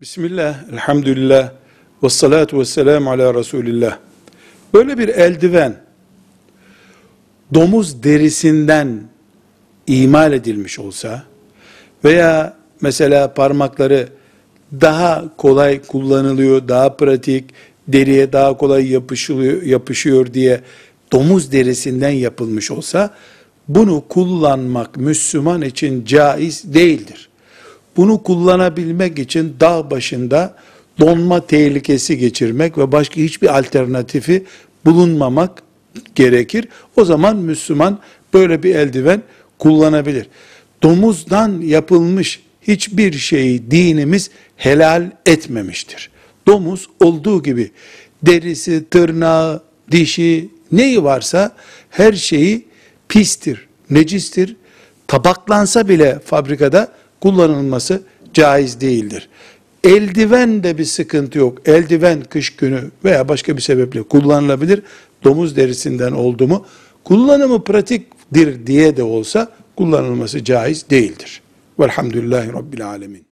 Bismillah, elhamdülillah, ve salatu ve selamu ala Resulillah. Böyle bir eldiven, domuz derisinden imal edilmiş olsa veya mesela parmakları daha kolay kullanılıyor, daha pratik, deriye daha kolay yapışılıyor, yapışıyor diye domuz derisinden yapılmış olsa bunu kullanmak Müslüman için caiz değildir. Bunu kullanabilmek için dağ başında donma tehlikesi geçirmek ve başka hiçbir alternatifi bulunmamak gerekir. O zaman Müslüman böyle bir eldiven kullanabilir. Domuzdan yapılmış hiçbir şeyi dinimiz helal etmemiştir. Domuz olduğu gibi derisi, tırnağı, dişi neyi varsa her şeyi pistir, necistir. Tabaklansa bile fabrikada kullanılması caiz değildir. Eldiven de bir sıkıntı yok. Eldiven kış günü veya başka bir sebeple kullanılabilir. Domuz derisinden oldu mu kullanımı pratiktir diye de olsa kullanılması caiz değildir. Velhamdülillahi Rabbil Alemin.